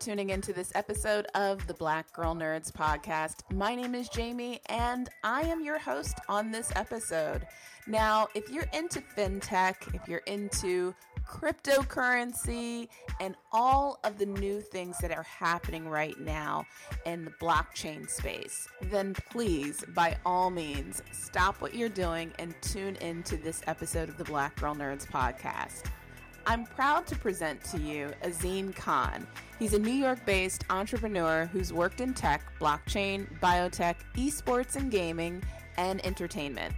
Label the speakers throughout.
Speaker 1: Tuning into this episode of the Black Girl Nerds podcast. My name is Jamie, and I am your host on this episode. Now, if you're into fintech, if you're into cryptocurrency, and all of the new things that are happening right now in the blockchain space, then please, by all means, stop what you're doing and tune into this episode of the Black Girl Nerds podcast. I'm proud to present to you Azim Khan. He's a New York based entrepreneur who's worked in tech, blockchain, biotech, esports and gaming, and entertainment.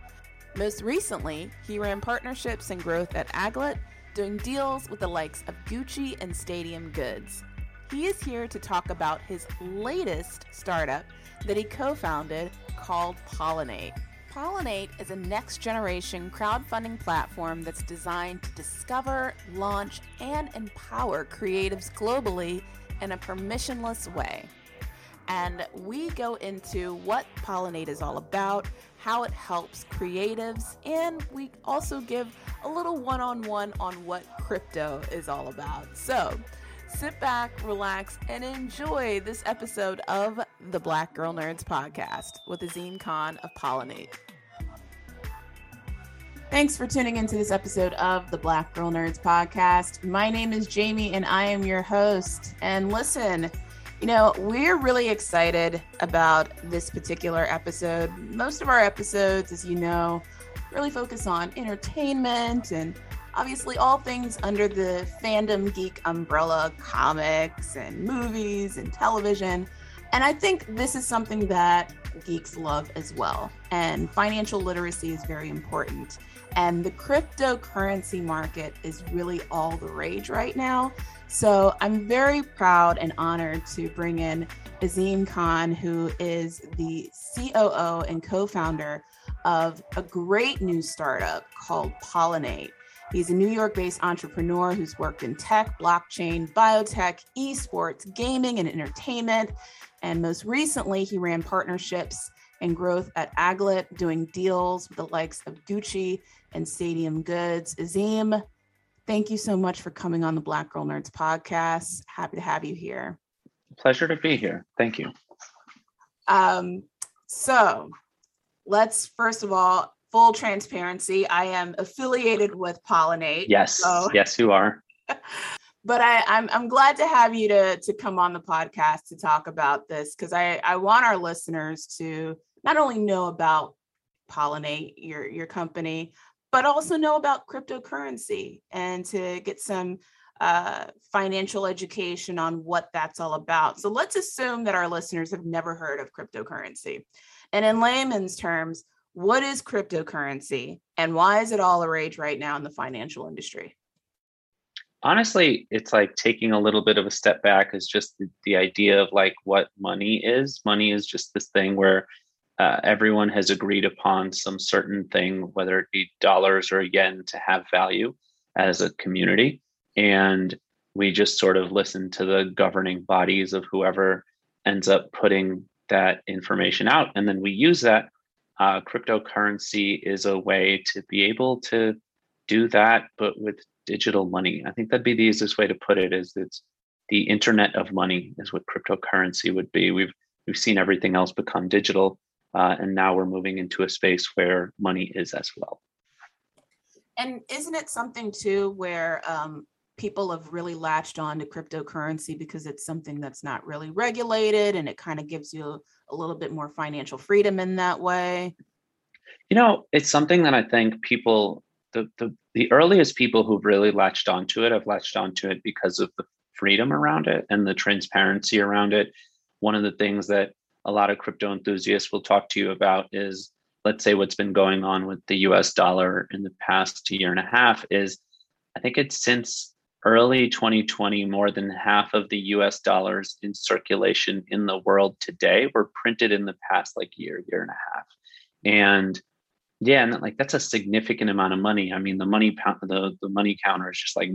Speaker 1: Most recently, he ran partnerships and growth at Aglet, doing deals with the likes of Gucci and Stadium Goods. He is here to talk about his latest startup that he co founded called Pollinate. Pollinate is a next generation crowdfunding platform that's designed to discover, launch, and empower creatives globally in a permissionless way. And we go into what Pollinate is all about, how it helps creatives, and we also give a little one on one on what crypto is all about. So sit back, relax, and enjoy this episode of the Black Girl Nerds podcast with Azim Khan of Pollinate. Thanks for tuning into this episode of the Black Girl Nerds podcast. My name is Jamie and I am your host. And listen, you know, we're really excited about this particular episode. Most of our episodes, as you know, really focus on entertainment and obviously all things under the fandom geek umbrella comics and movies and television. And I think this is something that geeks love as well. And financial literacy is very important. And the cryptocurrency market is really all the rage right now. So I'm very proud and honored to bring in Azim Khan, who is the COO and co founder of a great new startup called Pollinate. He's a New York based entrepreneur who's worked in tech, blockchain, biotech, esports, gaming, and entertainment. And most recently, he ran partnerships and growth at Aglet, doing deals with the likes of Gucci and Stadium Goods. Azim, thank you so much for coming on the Black Girl Nerds podcast. Happy to have you here.
Speaker 2: Pleasure to be here. Thank you.
Speaker 1: Um, so let's first of all, full transparency. I am affiliated with Pollinate.
Speaker 2: Yes,
Speaker 1: so-
Speaker 2: yes, you are.
Speaker 1: but I, I'm I'm glad to have you to to come on the podcast to talk about this because I I want our listeners to not only know about Pollinate, your your company, but also know about cryptocurrency and to get some uh, financial education on what that's all about. So let's assume that our listeners have never heard of cryptocurrency, and in layman's terms, what is cryptocurrency and why is it all a rage right now in the financial industry?
Speaker 2: Honestly, it's like taking a little bit of a step back is just the, the idea of like what money is. Money is just this thing where uh, everyone has agreed upon some certain thing, whether it be dollars or yen, to have value as a community. And we just sort of listen to the governing bodies of whoever ends up putting that information out. And then we use that. Uh, cryptocurrency is a way to be able to do that, but with digital money. I think that'd be the easiest way to put it is it's the internet of money is what cryptocurrency would be. We've we've seen everything else become digital. Uh, and now we're moving into a space where money is as well.
Speaker 1: And isn't it something too where um, people have really latched on to cryptocurrency because it's something that's not really regulated and it kind of gives you a, little bit more financial freedom in that way?
Speaker 2: You know, it's something that I think people the, the the earliest people who've really latched onto it have latched onto it because of the freedom around it and the transparency around it. One of the things that a lot of crypto enthusiasts will talk to you about is let's say what's been going on with the US dollar in the past year and a half is I think it's since early 2020 more than half of the US dollars in circulation in the world today were printed in the past like year year and a half. And yeah, and like that's a significant amount of money. I mean, the money the the money counter is just like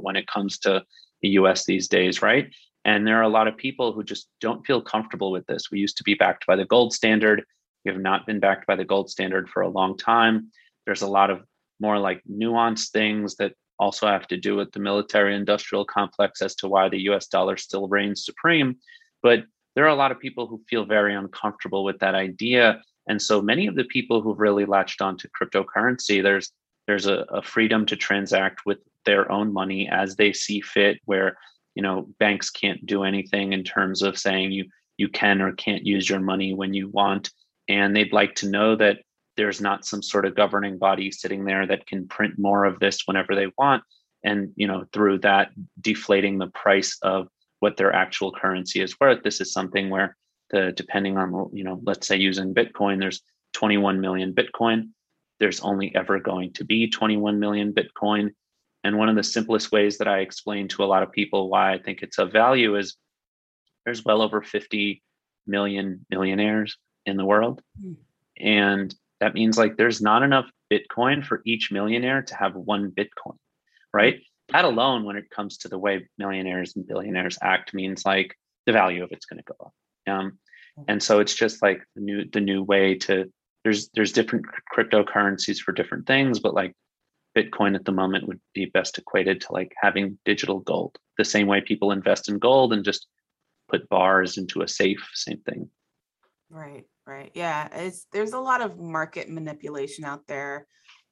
Speaker 2: when it comes to the U.S. these days, right? And there are a lot of people who just don't feel comfortable with this. We used to be backed by the gold standard. We have not been backed by the gold standard for a long time. There's a lot of more like nuanced things that also have to do with the military industrial complex as to why the US dollar still reigns supreme. But there are a lot of people who feel very uncomfortable with that idea and so many of the people who've really latched onto cryptocurrency, there's there's a, a freedom to transact with their own money as they see fit, where you know banks can't do anything in terms of saying you you can or can't use your money when you want. And they'd like to know that there's not some sort of governing body sitting there that can print more of this whenever they want. And you know through that deflating the price of what their actual currency is worth this is something where the depending on you know let's say using bitcoin there's 21 million bitcoin. There's only ever going to be 21 million bitcoin. And one of the simplest ways that i explain to a lot of people why i think it's of value is there's well over 50 million millionaires in the world. Mm. and that means like there's not enough bitcoin for each millionaire to have one bitcoin right that alone when it comes to the way millionaires and billionaires act means like the value of it's going to go up um, and so it's just like the new the new way to there's there's different cryptocurrencies for different things, but like Bitcoin at the moment would be best equated to like having digital gold, the same way people invest in gold and just put bars into a safe, same thing.
Speaker 1: Right, right. Yeah. It's there's a lot of market manipulation out there.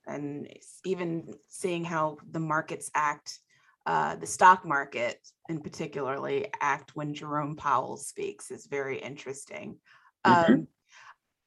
Speaker 1: And even seeing how the markets act uh, the stock market in particularly act when Jerome Powell speaks is very interesting. Mm-hmm. Um,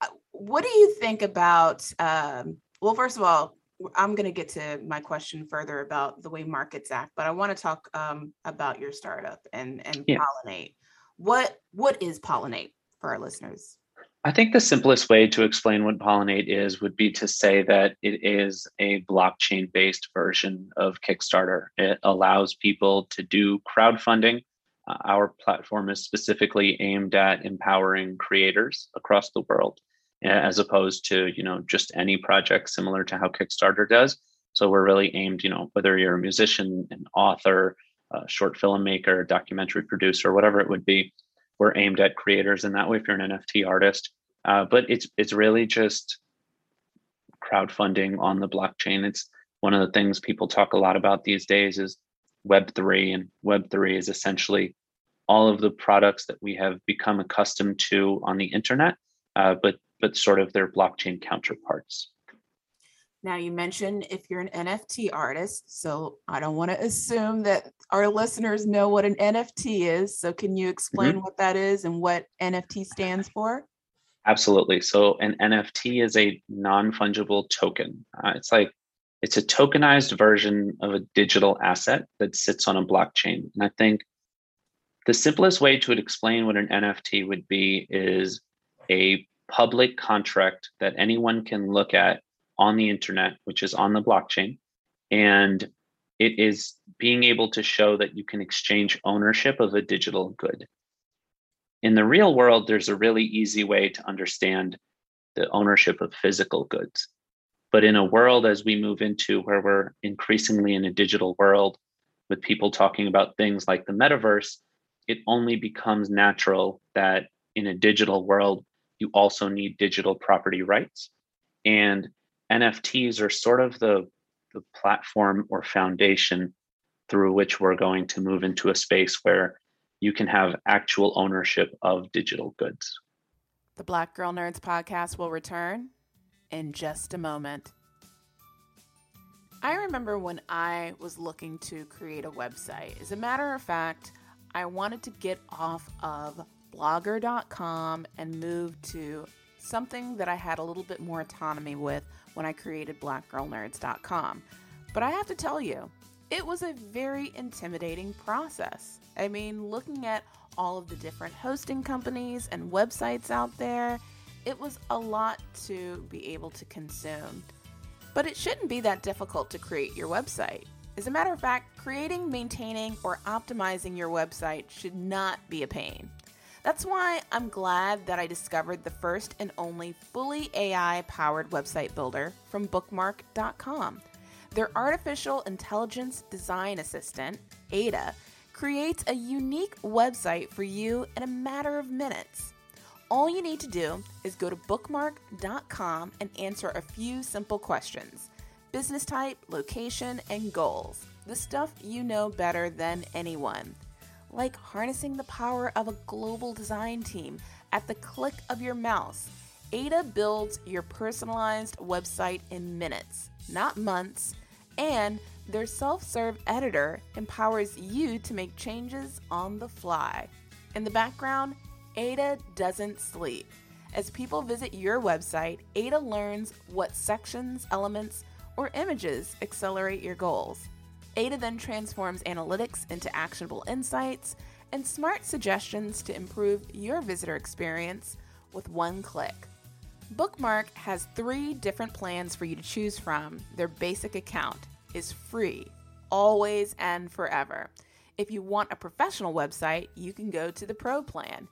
Speaker 1: uh, what do you think about? Um, well, first of all, I'm going to get to my question further about the way markets act, but I want to talk um, about your startup and and yeah. pollinate. What what is pollinate for our listeners?
Speaker 2: I think the simplest way to explain what Pollinate is would be to say that it is a blockchain based version of Kickstarter. It allows people to do crowdfunding. Uh, our platform is specifically aimed at empowering creators across the world as opposed to you know just any project similar to how kickstarter does so we're really aimed you know whether you're a musician an author a short filmmaker documentary producer whatever it would be we're aimed at creators in that way if you're an nft artist. Uh, but it's it's really just crowdfunding on the blockchain. It's one of the things people talk a lot about these days is web3 and web3 is essentially all of the products that we have become accustomed to on the internet uh, but but sort of their blockchain counterparts
Speaker 1: now, you mentioned if you're an NFT artist, so I don't want to assume that our listeners know what an NFT is. So, can you explain mm-hmm. what that is and what NFT stands for?
Speaker 2: Absolutely. So, an NFT is a non fungible token. Uh, it's like it's a tokenized version of a digital asset that sits on a blockchain. And I think the simplest way to explain what an NFT would be is a public contract that anyone can look at on the internet, which is on the blockchain. And it is being able to show that you can exchange ownership of a digital good. In the real world, there's a really easy way to understand the ownership of physical goods. But in a world as we move into where we're increasingly in a digital world with people talking about things like the metaverse, it only becomes natural that in a digital world, you also need digital property rights. And NFTs are sort of the, the platform or foundation through which we're going to move into a space where you can have actual ownership of digital goods.
Speaker 1: The Black Girl Nerds podcast will return in just a moment. I remember when I was looking to create a website. As a matter of fact, I wanted to get off of blogger.com and move to something that I had a little bit more autonomy with, when I created blackgirlnerds.com. But I have to tell you, it was a very intimidating process. I mean, looking at all of the different hosting companies and websites out there, it was a lot to be able to consume. But it shouldn't be that difficult to create your website. As a matter of fact, creating, maintaining, or optimizing your website should not be a pain. That's why I'm glad that I discovered the first and only fully AI powered website builder from bookmark.com. Their artificial intelligence design assistant, Ada, creates a unique website for you in a matter of minutes. All you need to do is go to bookmark.com and answer a few simple questions business type, location, and goals. The stuff you know better than anyone. Like harnessing the power of a global design team at the click of your mouse. Ada builds your personalized website in minutes, not months, and their self serve editor empowers you to make changes on the fly. In the background, Ada doesn't sleep. As people visit your website, Ada learns what sections, elements, or images accelerate your goals. Ada then transforms analytics into actionable insights and smart suggestions to improve your visitor experience with one click. Bookmark has three different plans for you to choose from. Their basic account is free, always and forever. If you want a professional website, you can go to the Pro plan.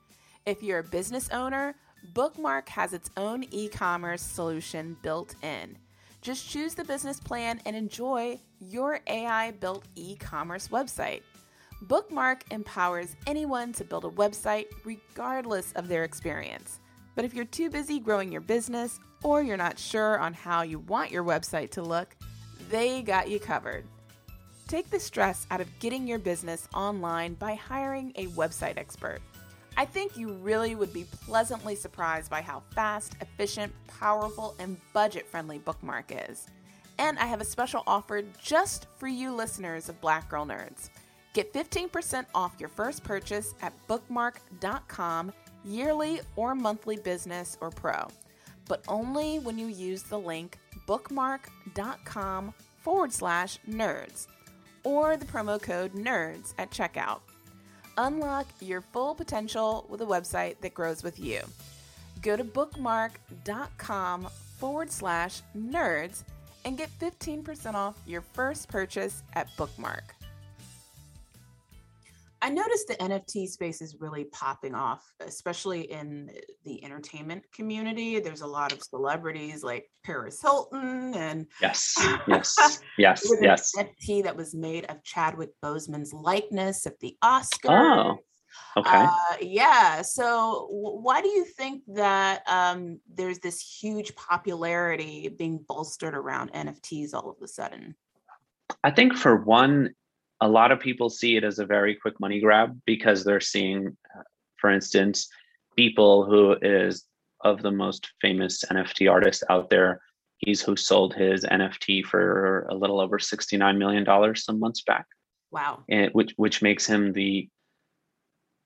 Speaker 1: If you're a business owner, Bookmark has its own e commerce solution built in. Just choose the business plan and enjoy your AI built e commerce website. Bookmark empowers anyone to build a website regardless of their experience. But if you're too busy growing your business or you're not sure on how you want your website to look, they got you covered. Take the stress out of getting your business online by hiring a website expert. I think you really would be pleasantly surprised by how fast, efficient, powerful, and budget friendly Bookmark is. And I have a special offer just for you listeners of Black Girl Nerds. Get 15% off your first purchase at bookmark.com, yearly or monthly business or pro, but only when you use the link bookmark.com forward slash nerds or the promo code nerds at checkout. Unlock your full potential with a website that grows with you. Go to bookmark.com forward slash nerds and get 15% off your first purchase at Bookmark. I noticed the NFT space is really popping off, especially in the entertainment community. There's a lot of celebrities like Paris Hilton and
Speaker 2: yes, yes, yes, yes.
Speaker 1: NFT that was made of Chadwick Boseman's likeness at the Oscars.
Speaker 2: Oh, okay. Uh,
Speaker 1: yeah. So, w- why do you think that um, there's this huge popularity being bolstered around NFTs all of a sudden?
Speaker 2: I think for one, a lot of people see it as a very quick money grab because they're seeing, uh, for instance, Beeple who is of the most famous NFT artist out there. He's who sold his NFT for a little over $69 million some months back.
Speaker 1: Wow.
Speaker 2: And which which makes him the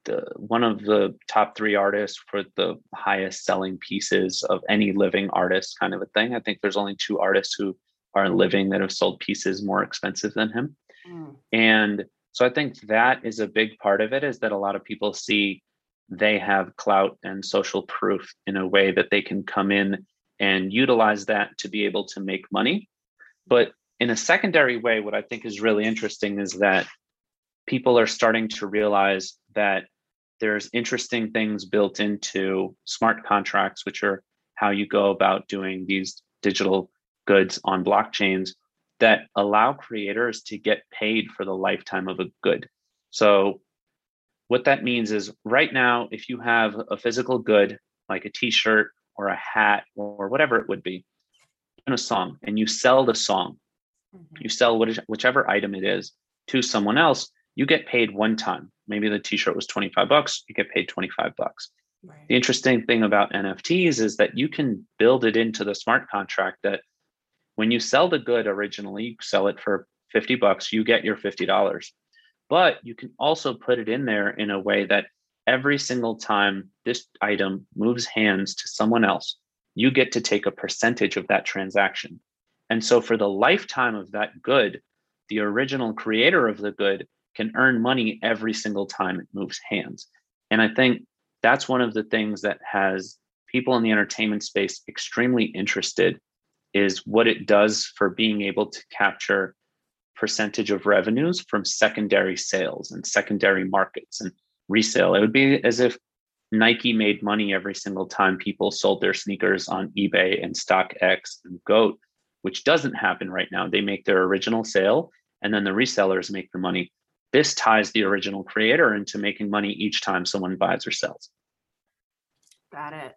Speaker 2: the one of the top three artists for the highest selling pieces of any living artist kind of a thing. I think there's only two artists who are living that have sold pieces more expensive than him. Mm. And so I think that is a big part of it is that a lot of people see they have clout and social proof in a way that they can come in and utilize that to be able to make money. But in a secondary way, what I think is really interesting is that people are starting to realize that there's interesting things built into smart contracts, which are how you go about doing these digital goods on blockchains that allow creators to get paid for the lifetime of a good. So, what that means is right now, if you have a physical good like a t shirt or a hat or whatever it would be, in a song, and you sell the song, mm-hmm. you sell whichever item it is to someone else, you get paid one time. Maybe the t shirt was 25 bucks, you get paid 25 bucks. Right. The interesting thing about NFTs is that you can build it into the smart contract that when you sell the good originally, you sell it for 50 bucks, you get your $50. But you can also put it in there in a way that every single time this item moves hands to someone else, you get to take a percentage of that transaction. And so for the lifetime of that good, the original creator of the good can earn money every single time it moves hands. And I think that's one of the things that has people in the entertainment space extremely interested is what it does for being able to capture percentage of revenues from secondary sales and secondary markets and resale. It would be as if Nike made money every single time people sold their sneakers on eBay and StockX and GOAT, which doesn't happen right now. They make their original sale and then the resellers make the money. This ties the original creator into making money each time someone buys or sells.
Speaker 1: Got it.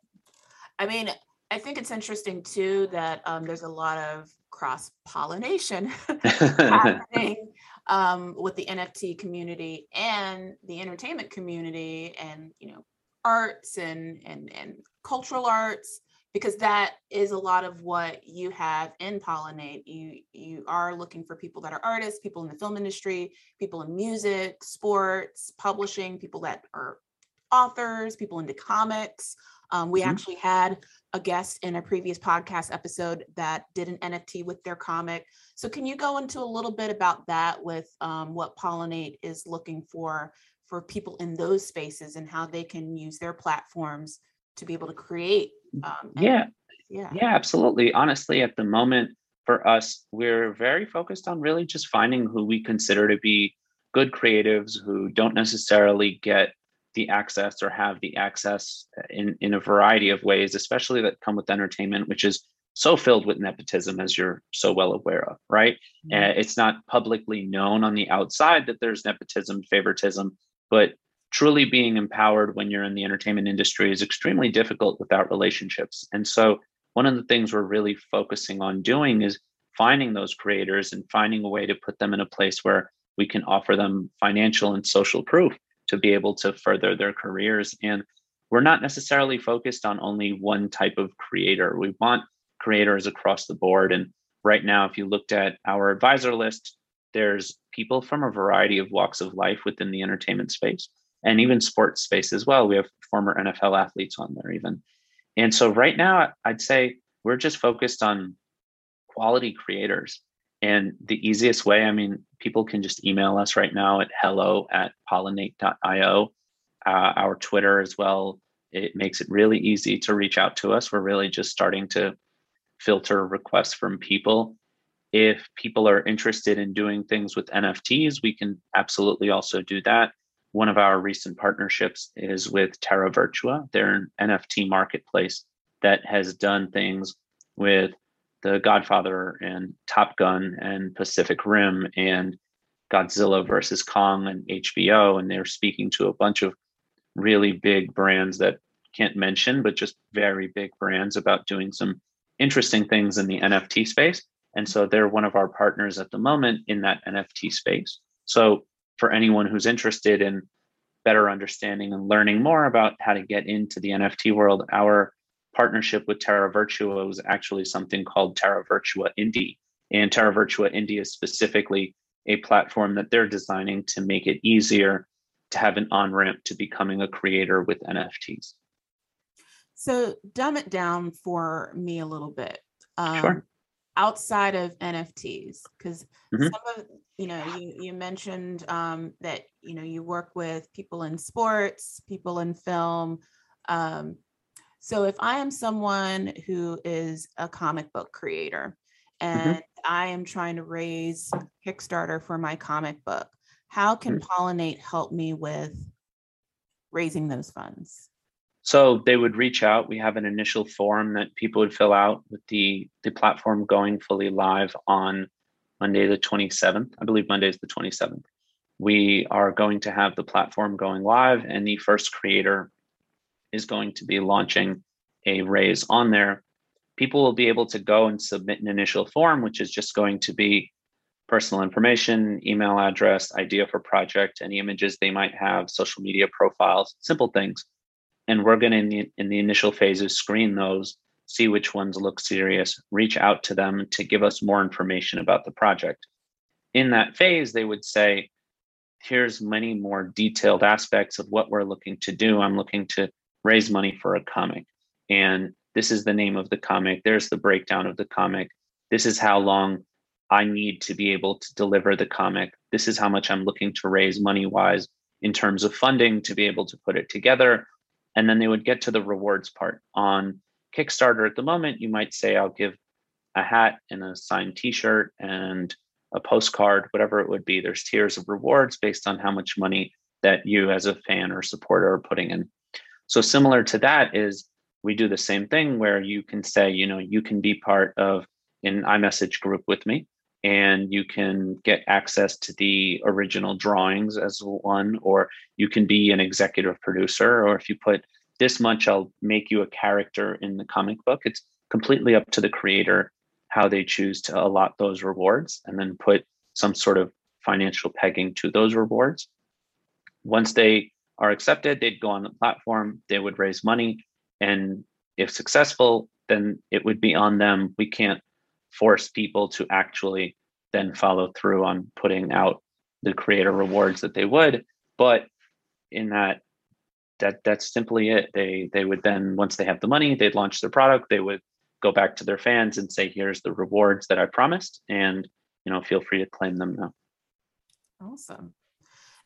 Speaker 1: I mean, I think it's interesting too that um, there's a lot of cross pollination happening um, with the NFT community and the entertainment community, and you know, arts and and and cultural arts because that is a lot of what you have in pollinate. You you are looking for people that are artists people in the film industry people in music sports publishing people that are authors people into comics. Um, we mm-hmm. actually had a guest in a previous podcast episode that did an nft with their comic. So can you go into a little bit about that with um, what pollinate is looking for for people in those spaces and how they can use their platforms to be able to create
Speaker 2: um, yeah. yeah. Yeah absolutely. Honestly at the moment for us we're very focused on really just finding who we consider to be good creatives who don't necessarily get the access or have the access in in a variety of ways especially that come with entertainment which is so filled with nepotism as you're so well aware of right mm-hmm. uh, it's not publicly known on the outside that there's nepotism favoritism but truly being empowered when you're in the entertainment industry is extremely difficult without relationships. And so, one of the things we're really focusing on doing is finding those creators and finding a way to put them in a place where we can offer them financial and social proof to be able to further their careers. And we're not necessarily focused on only one type of creator. We want creators across the board. And right now, if you looked at our advisor list, there's people from a variety of walks of life within the entertainment space and even sports space as well. We have former NFL athletes on there, even. And so, right now, I'd say we're just focused on quality creators. And the easiest way, I mean, people can just email us right now at hello at pollinate.io. Uh, our Twitter as well. It makes it really easy to reach out to us. We're really just starting to filter requests from people. If people are interested in doing things with NFTs, we can absolutely also do that. One of our recent partnerships is with Terra Virtua. They're an NFT marketplace that has done things with The Godfather and Top Gun and Pacific Rim and Godzilla versus Kong and HBO. And they're speaking to a bunch of really big brands that can't mention, but just very big brands about doing some interesting things in the NFT space. And so they're one of our partners at the moment in that NFT space. So for anyone who's interested in better understanding and learning more about how to get into the NFT world, our partnership with Terra Virtua was actually something called Terra Virtua Indie. And Terra Virtua Indie is specifically a platform that they're designing to make it easier to have an on ramp to becoming a creator with NFTs.
Speaker 1: So, dumb it down for me a little bit.
Speaker 2: Um, sure
Speaker 1: outside of NFTs? Because mm-hmm. some of you know you you mentioned um, that you know you work with people in sports, people in film. Um, so if I am someone who is a comic book creator mm-hmm. and. I am trying to raise Kickstarter for my comic book, how can mm-hmm. Pollinate help me with raising those funds?
Speaker 2: So they would reach out. We have an initial form that people would fill out with the the platform going fully live on Monday the 27th. I believe Monday is the 27th. We are going to have the platform going live, and the first creator is going to be launching a raise on there. People will be able to go and submit an initial form, which is just going to be personal information, email address, idea for project, any images they might have, social media profiles, simple things. And we're going to in the, in the initial phases screen those see which ones look serious reach out to them to give us more information about the project. In that phase they would say here's many more detailed aspects of what we're looking to do. I'm looking to raise money for a comic. And this is the name of the comic, there's the breakdown of the comic, this is how long I need to be able to deliver the comic, this is how much I'm looking to raise money wise in terms of funding to be able to put it together. And then they would get to the rewards part. On Kickstarter at the moment, you might say, I'll give a hat and a signed t shirt and a postcard, whatever it would be. There's tiers of rewards based on how much money that you as a fan or supporter are putting in. So similar to that is we do the same thing where you can say, you know, you can be part of an iMessage group with me and you can get access to the original drawings as one, or you can be an executive producer, or if you put this much, I'll make you a character in the comic book. It's completely up to the creator how they choose to allot those rewards and then put some sort of financial pegging to those rewards. Once they are accepted, they'd go on the platform, they would raise money, and if successful, then it would be on them. We can't force people to actually then follow through on putting out the creator rewards that they would. But in that that that's simply it. They they would then once they have the money, they'd launch their product, they would go back to their fans and say, here's the rewards that I promised, and you know, feel free to claim them now.
Speaker 1: Awesome.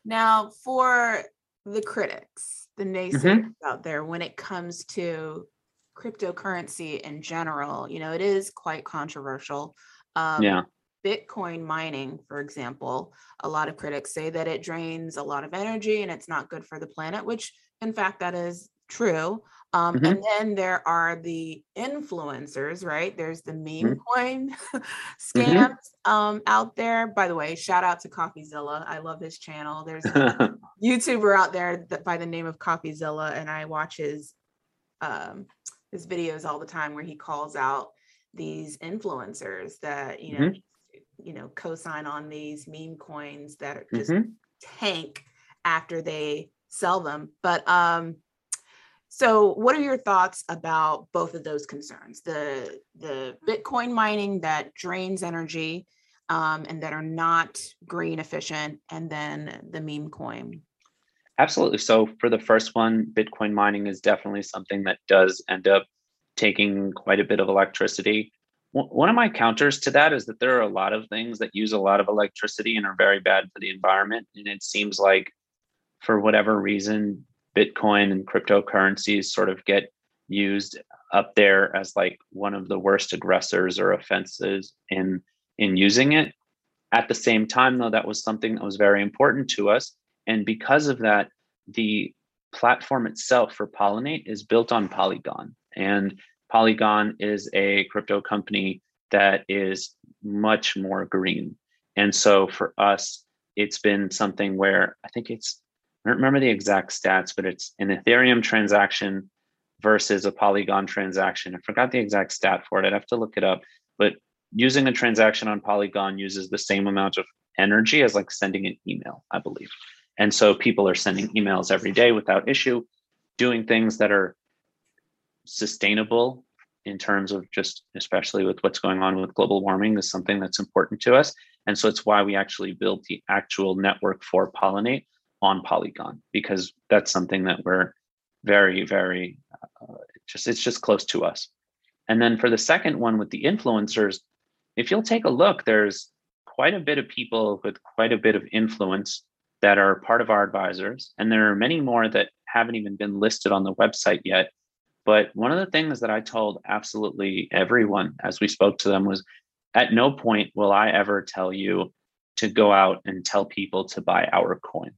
Speaker 1: Now, for the critics, the naysayers mm-hmm. out there, when it comes to cryptocurrency in general, you know, it is quite controversial.
Speaker 2: Um, yeah.
Speaker 1: Bitcoin mining, for example, a lot of critics say that it drains a lot of energy and it's not good for the planet, which in fact that is true. Um, mm-hmm. And then there are the influencers, right? There's the meme mm-hmm. coin mm-hmm. scams mm-hmm. um, out there. By the way, shout out to CoffeeZilla. I love his channel. There's a YouTuber out there that by the name of CoffeeZilla, and I watch his um, his videos all the time where he calls out these influencers that you know mm-hmm. you know co-sign on these meme coins that just mm-hmm. tank after they sell them. But um so, what are your thoughts about both of those concerns? The the Bitcoin mining that drains energy um, and that are not green efficient, and then the meme coin.
Speaker 2: Absolutely. So, for the first one, Bitcoin mining is definitely something that does end up taking quite a bit of electricity. One of my counters to that is that there are a lot of things that use a lot of electricity and are very bad for the environment. And it seems like, for whatever reason, Bitcoin and cryptocurrencies sort of get used up there as like one of the worst aggressors or offenses in in using it. At the same time, though, that was something that was very important to us. And because of that, the platform itself for Pollinate is built on Polygon. And Polygon is a crypto company that is much more green. And so for us, it's been something where I think it's I don't remember the exact stats, but it's an Ethereum transaction versus a Polygon transaction. I forgot the exact stat for it. I'd have to look it up. But using a transaction on Polygon uses the same amount of energy as like sending an email, I believe. And so people are sending emails every day without issue, doing things that are sustainable in terms of just, especially with what's going on with global warming, is something that's important to us. And so it's why we actually built the actual network for Pollinate on Polygon because that's something that we're very, very uh, just it's just close to us. And then for the second one with the influencers, if you'll take a look, there's quite a bit of people with quite a bit of influence that are part of our advisors. And there are many more that haven't even been listed on the website yet. But one of the things that I told absolutely everyone as we spoke to them was at no point will I ever tell you to go out and tell people to buy our coin.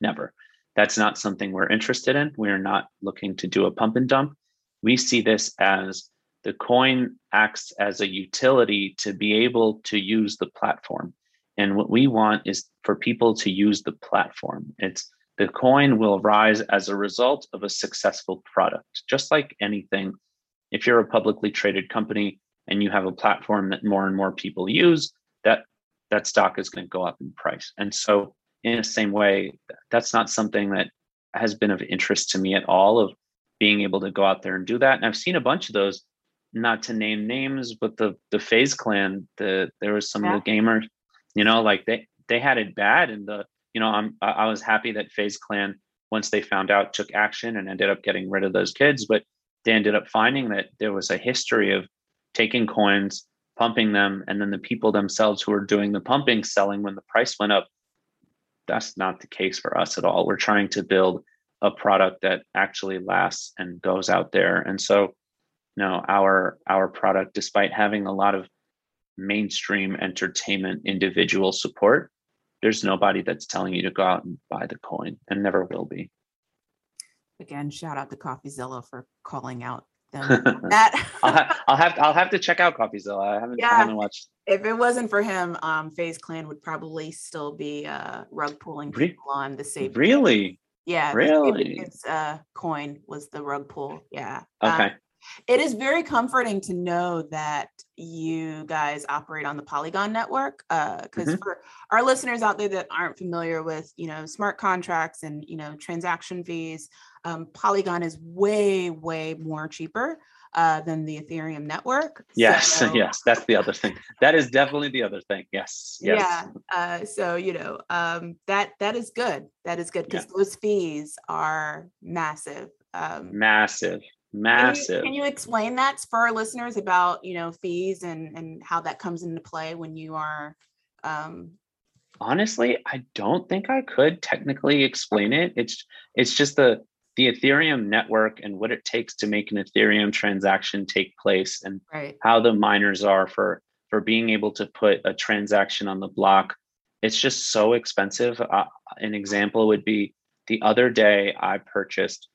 Speaker 2: Never. That's not something we're interested in. We're not looking to do a pump and dump. We see this as the coin acts as a utility to be able to use the platform. And what we want is for people to use the platform. It's the coin will rise as a result of a successful product. Just like anything, if you're a publicly traded company and you have a platform that more and more people use, that that stock is going to go up in price. And so in the same way, that's not something that has been of interest to me at all of being able to go out there and do that. And I've seen a bunch of those, not to name names, but the the FaZe Clan, the there was some yeah. of the gamers, you know, like they they had it bad, and the you know I'm I, I was happy that FaZe Clan once they found out took action and ended up getting rid of those kids, but they ended up finding that there was a history of taking coins, pumping them, and then the people themselves who were doing the pumping selling when the price went up. That's not the case for us at all. We're trying to build a product that actually lasts and goes out there. And so, you know, our our product, despite having a lot of mainstream entertainment individual support, there's nobody that's telling you to go out and buy the coin and never will be.
Speaker 1: Again, shout out to CoffeeZilla for calling out that.
Speaker 2: I'll, ha- I'll, have I'll have to check out CoffeeZilla. I haven't,
Speaker 1: Yeah.
Speaker 2: I haven't watched.
Speaker 1: if it wasn't for him, um, FaZe Clan would probably still be uh rug pulling
Speaker 2: Re-
Speaker 1: people on the save.
Speaker 2: Really?
Speaker 1: Yeah, the Save the
Speaker 2: Really?
Speaker 1: Kids, uh coin was the rug pull. Yeah. Um,
Speaker 2: Okay.
Speaker 1: It is very comforting to know that you guys operate on the Polygon network. Uh, because
Speaker 2: Mhm.
Speaker 1: for our listeners out there that aren't familiar with, you know, smart contracts and you know transaction fees, um, Polygon is way, way more cheaper uh than the Ethereum network.
Speaker 2: Yes.
Speaker 1: So-
Speaker 2: yes. That's the other thing. That is definitely the other thing. Yes. Yes.
Speaker 1: yeah uh so you know um that that is good that is good because those fees are massive um
Speaker 2: Massive.
Speaker 1: Can you-
Speaker 2: Massive.
Speaker 1: can you, explain that for our listeners about you know fees and and how that comes into play when you are um
Speaker 2: honestly i don't think i could technically explain it. It's it's just the the ethereum network and what it takes to make an ethereum transaction take place and
Speaker 1: right.
Speaker 2: how the miners are for for being able to put a transaction on the block. It's just so expensive. Uh, an example would be the other day i purchased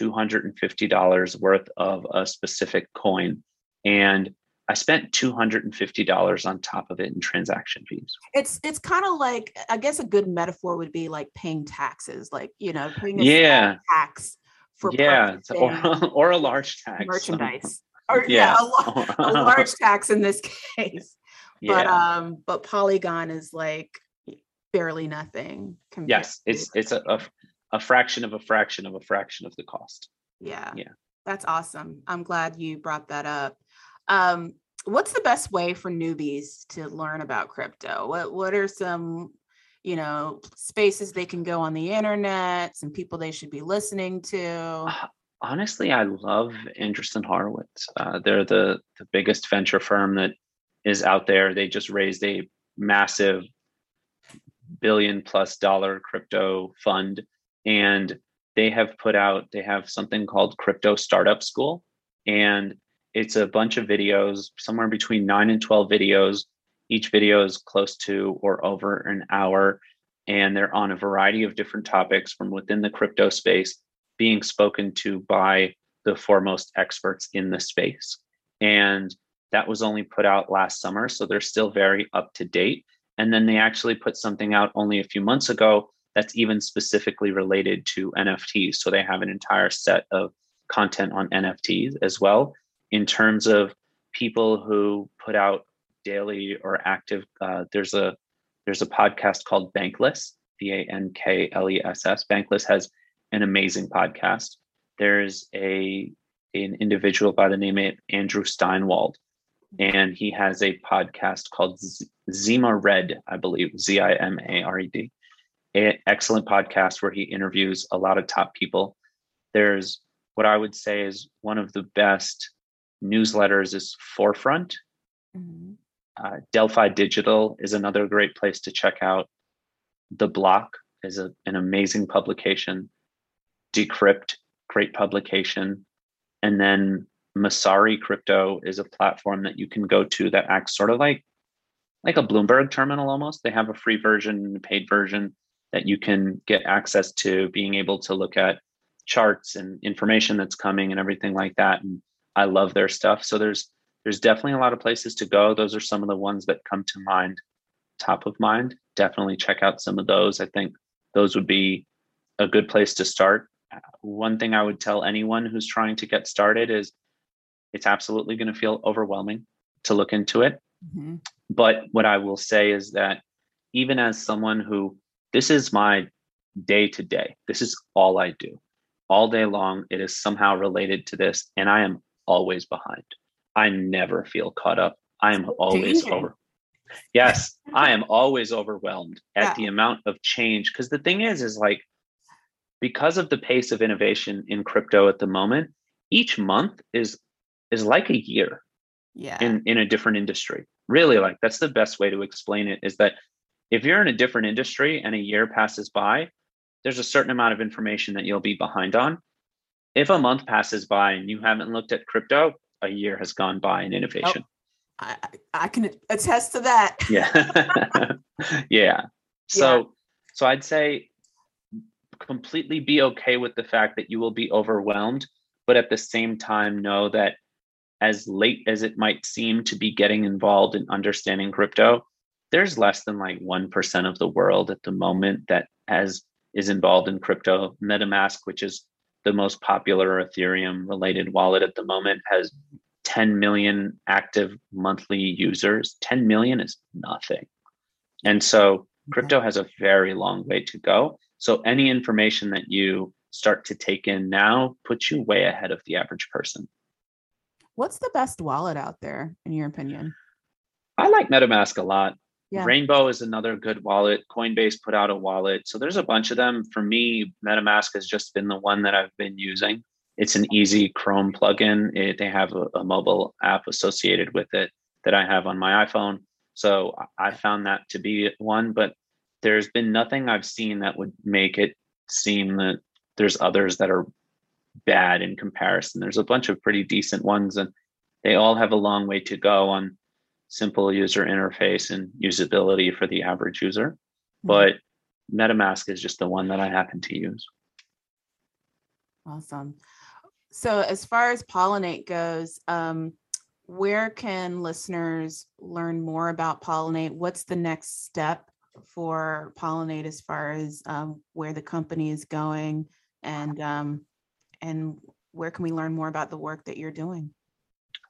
Speaker 2: $250 worth of a specific coin. And i spent $250 on top of it in transaction fees.
Speaker 1: It's it's kind of like i guess a good metaphor would be like paying taxes like you know paying a
Speaker 2: Yeah.
Speaker 1: tax for
Speaker 2: yeah or, or a large tax.
Speaker 1: merchandise. Or yeah,
Speaker 2: Yeah.
Speaker 1: a, a large tax in this case. But
Speaker 2: yeah.
Speaker 1: um but polygon is like barely nothing
Speaker 2: yes it's it's a, a a fraction of a fraction of a fraction of the cost.
Speaker 1: Yeah.
Speaker 2: Yeah.
Speaker 1: that's awesome. I'm glad you brought that up. Um what's the best way for newbies to learn about crypto? What what are some you know spaces they can go on the internet some people they should be listening to?
Speaker 2: Honestly i love Andreessen horowitz. Uh, they're the the biggest venture firm that is out there. They just raised a massive billion plus dollar crypto fund and they have put out they have something called crypto startup school. And it's a bunch of videos somewhere between 9 and 12 videos. Each video is close to or over an hour. And they're on a variety of different topics from within the crypto space being spoken to by the foremost experts in the space. And that was only put out last summer so they're still very up to date. And then they actually put something out only a few months ago that's even specifically related to NFTs. So they have an entire set of content on NFTs as well. In terms of people who put out daily or active, uh, there's a there's a podcast called Bankless, B A N K L E S S. Bankless has an amazing podcast. There's a an individual by the name of Andrew Steinwold, and he has a podcast called Z- Zima Red, I believe, Z I M A R E D excellent podcast where he interviews a lot of top people. There's what I would say is one of the best newsletters is Forefront.
Speaker 1: Mhm.
Speaker 2: Uh, Delphi Digital is another great place to check out. The Block is a, an amazing publication. Decrypt, great publication. And then Messari Crypto is a platform that you can go to that acts sort of like like a Bloomberg terminal almost. They have a free version and a paid version that you can get access to being able to look at charts and information that's coming and everything like that. And i love their stuff. So there's there's definitely a lot of places to go. Those are some of the ones that come to mind top of mind. Definitely check out some of those. I think those would be a good place to start. One thing i would tell anyone who's trying to get started is it's absolutely going to feel overwhelming to look into it.
Speaker 1: Mhm.
Speaker 2: but what I will say is that even as someone who this is my day to day, this is all I do. All day long, it is somehow related to this, and I am always behind. I never feel caught up. I am always over. Yes, I am always overwhelmed at
Speaker 1: Yeah.
Speaker 2: the amount of change. Because the thing is, is like because of the pace of innovation in crypto at the moment, each month is is like a year
Speaker 1: Yeah.
Speaker 2: in in a different industry really like that's the best way to explain it is that if you're in a different industry and a year passes by there's a certain amount of information that you'll be behind on. If a month passes by and you haven't looked at crypto a year has gone by in innovation.
Speaker 1: Oh, I, I I can attest to that.
Speaker 2: yeah. Yeah. So so i'd say completely be okay with the fact that you will be overwhelmed but at the same time know that as late as it might seem to be getting involved in understanding crypto there's less than like 1% of the world at the moment that has is involved in crypto. Metamask which is the most popular ethereum related wallet at the moment has 10 million active monthly users. 10 million is nothing. And so mm-hmm. crypto has a very long way to go. So any information that you start to take in now puts you way ahead of the average person.
Speaker 1: What's the best wallet out there, in your opinion?
Speaker 2: i like metamask a lot
Speaker 1: Yeah.
Speaker 2: rainbow is another good wallet. Coinbase put out a wallet. So there's a bunch of them. For me metamask has just been the one that i've been using. It's an easy chrome plugin. It, they have a, a mobile app associated with it that i have on my iphone. So I- found that to be one but there's been nothing i've seen that would make it seem that there's others that are bad in comparison. There's a bunch of pretty decent ones and they all have a long way to go on simple user interface and usability for the average user
Speaker 1: Mhm.
Speaker 2: but metamask is just the one that i happen to use
Speaker 1: Awesome. So as far as Polinate goes, um, where can listeners learn more about Polinate? What's the next step for Polinate as far as um, where the company is going and um, and where can we learn more about the work that you're doing?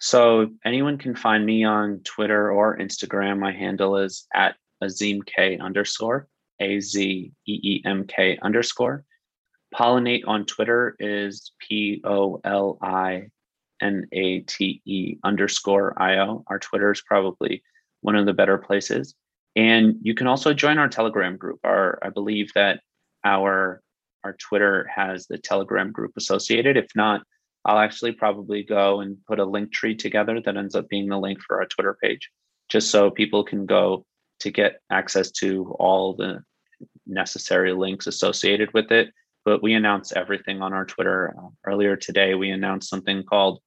Speaker 2: So anyone can find me on twitter or instagram. My handle is at azeemk underscore a-z-e-e-m-k underscore. Polinate on twitter is p-o-l-i-n-a-t-e underscore i-o our twitter is probably one of the better places. And you can also join our telegram group. Our i believe that our our twitter has the telegram group associated. If not i'll actually probably go and put a Linktree together that ends up being the link for our twitter page just so people can go to get access to all the necessary links associated with it but we announce everything on our twitter uh, earlier today we announced something called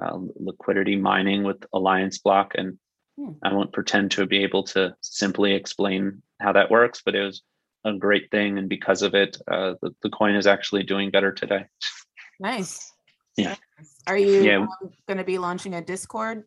Speaker 2: uh, liquidity mining with AllianceBlock and
Speaker 1: Hmm.
Speaker 2: i won't pretend to be able to simply explain how that works but it was a great thing and because of it uh, the, the coin is actually doing better today
Speaker 1: Nice.
Speaker 2: Yeah.
Speaker 1: Are you
Speaker 2: Yeah.
Speaker 1: going to be launching a Discord?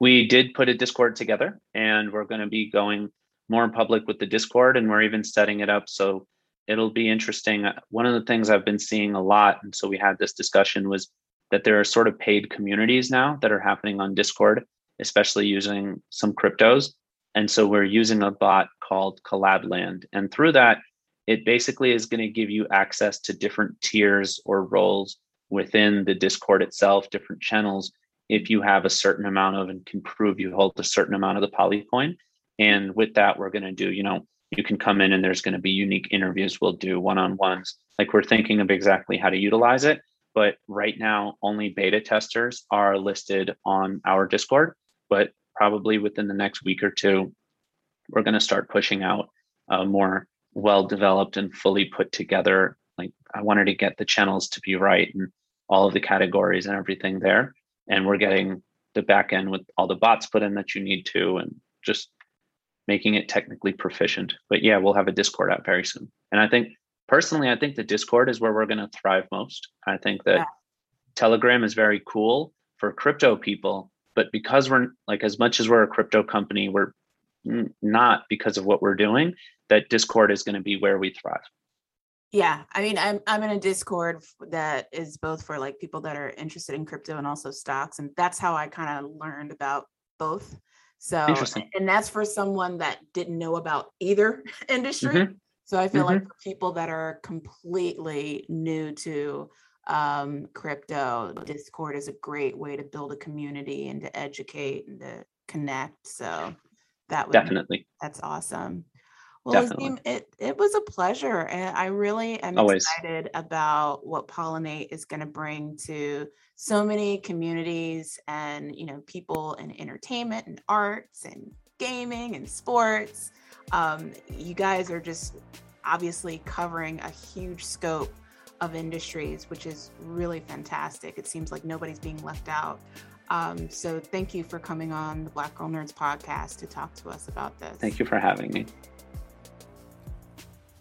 Speaker 2: we did put a discord together and we're going to be going more in public with the discord and we're even setting it up so it'll be interesting Uh, one of the things i've been seeing a lot and so we had this discussion was that there are sort of paid communities now that are happening on discord especially using some cryptos and so we're using a bot called Collab.Land and through that it basically is going to give you access to different tiers or roles within the discord itself different channels if you have a certain amount of and can prove you hold a certain amount of the polycoin and with that we're going to do you know you can come in and there's going to be unique interviews we'll do one-on-ones. Like we're thinking of exactly how to utilize it but right now only beta testers are listed on our discord. But probably within the next week or two we're going to start pushing out a more well developed and fully put together like i wanted to get the channels to be right and all of the categories and everything there. And we're getting the back end with all the bots put in that you need to and just making it technically proficient. But yeah we'll have a discord out very soon. And i think personally i think the discord is where we're going to thrive most. I think that
Speaker 1: Yeah.
Speaker 2: telegram is very cool for crypto people but because we're like as much as we're a crypto company we're not because of what we're doing that discord is going to be where we thrive
Speaker 1: Yeah, I mean, I'm I'm in a Discord that is both for like people that are interested in crypto and also stocks, and that's how I kind of learned about both. So, and that's for someone that didn't know about either industry.
Speaker 2: Mhm.
Speaker 1: So I feel like for people that are completely new to um, crypto, Discord is a great way to build a community and to educate and to connect. So that would be
Speaker 2: definitely
Speaker 1: that's awesome. Well, Azeem, it, it was a pleasure. And I really am Always. excited about what Polinate is going to bring to so many communities and, you know, people in entertainment and arts and gaming and sports. Um, you guys are just obviously covering a huge scope of industries, which is really fantastic. It seems like nobody's being left out. Um, so thank you for coming on the Black Girl Nerds podcast to talk to us about this.
Speaker 2: Thank you for having me.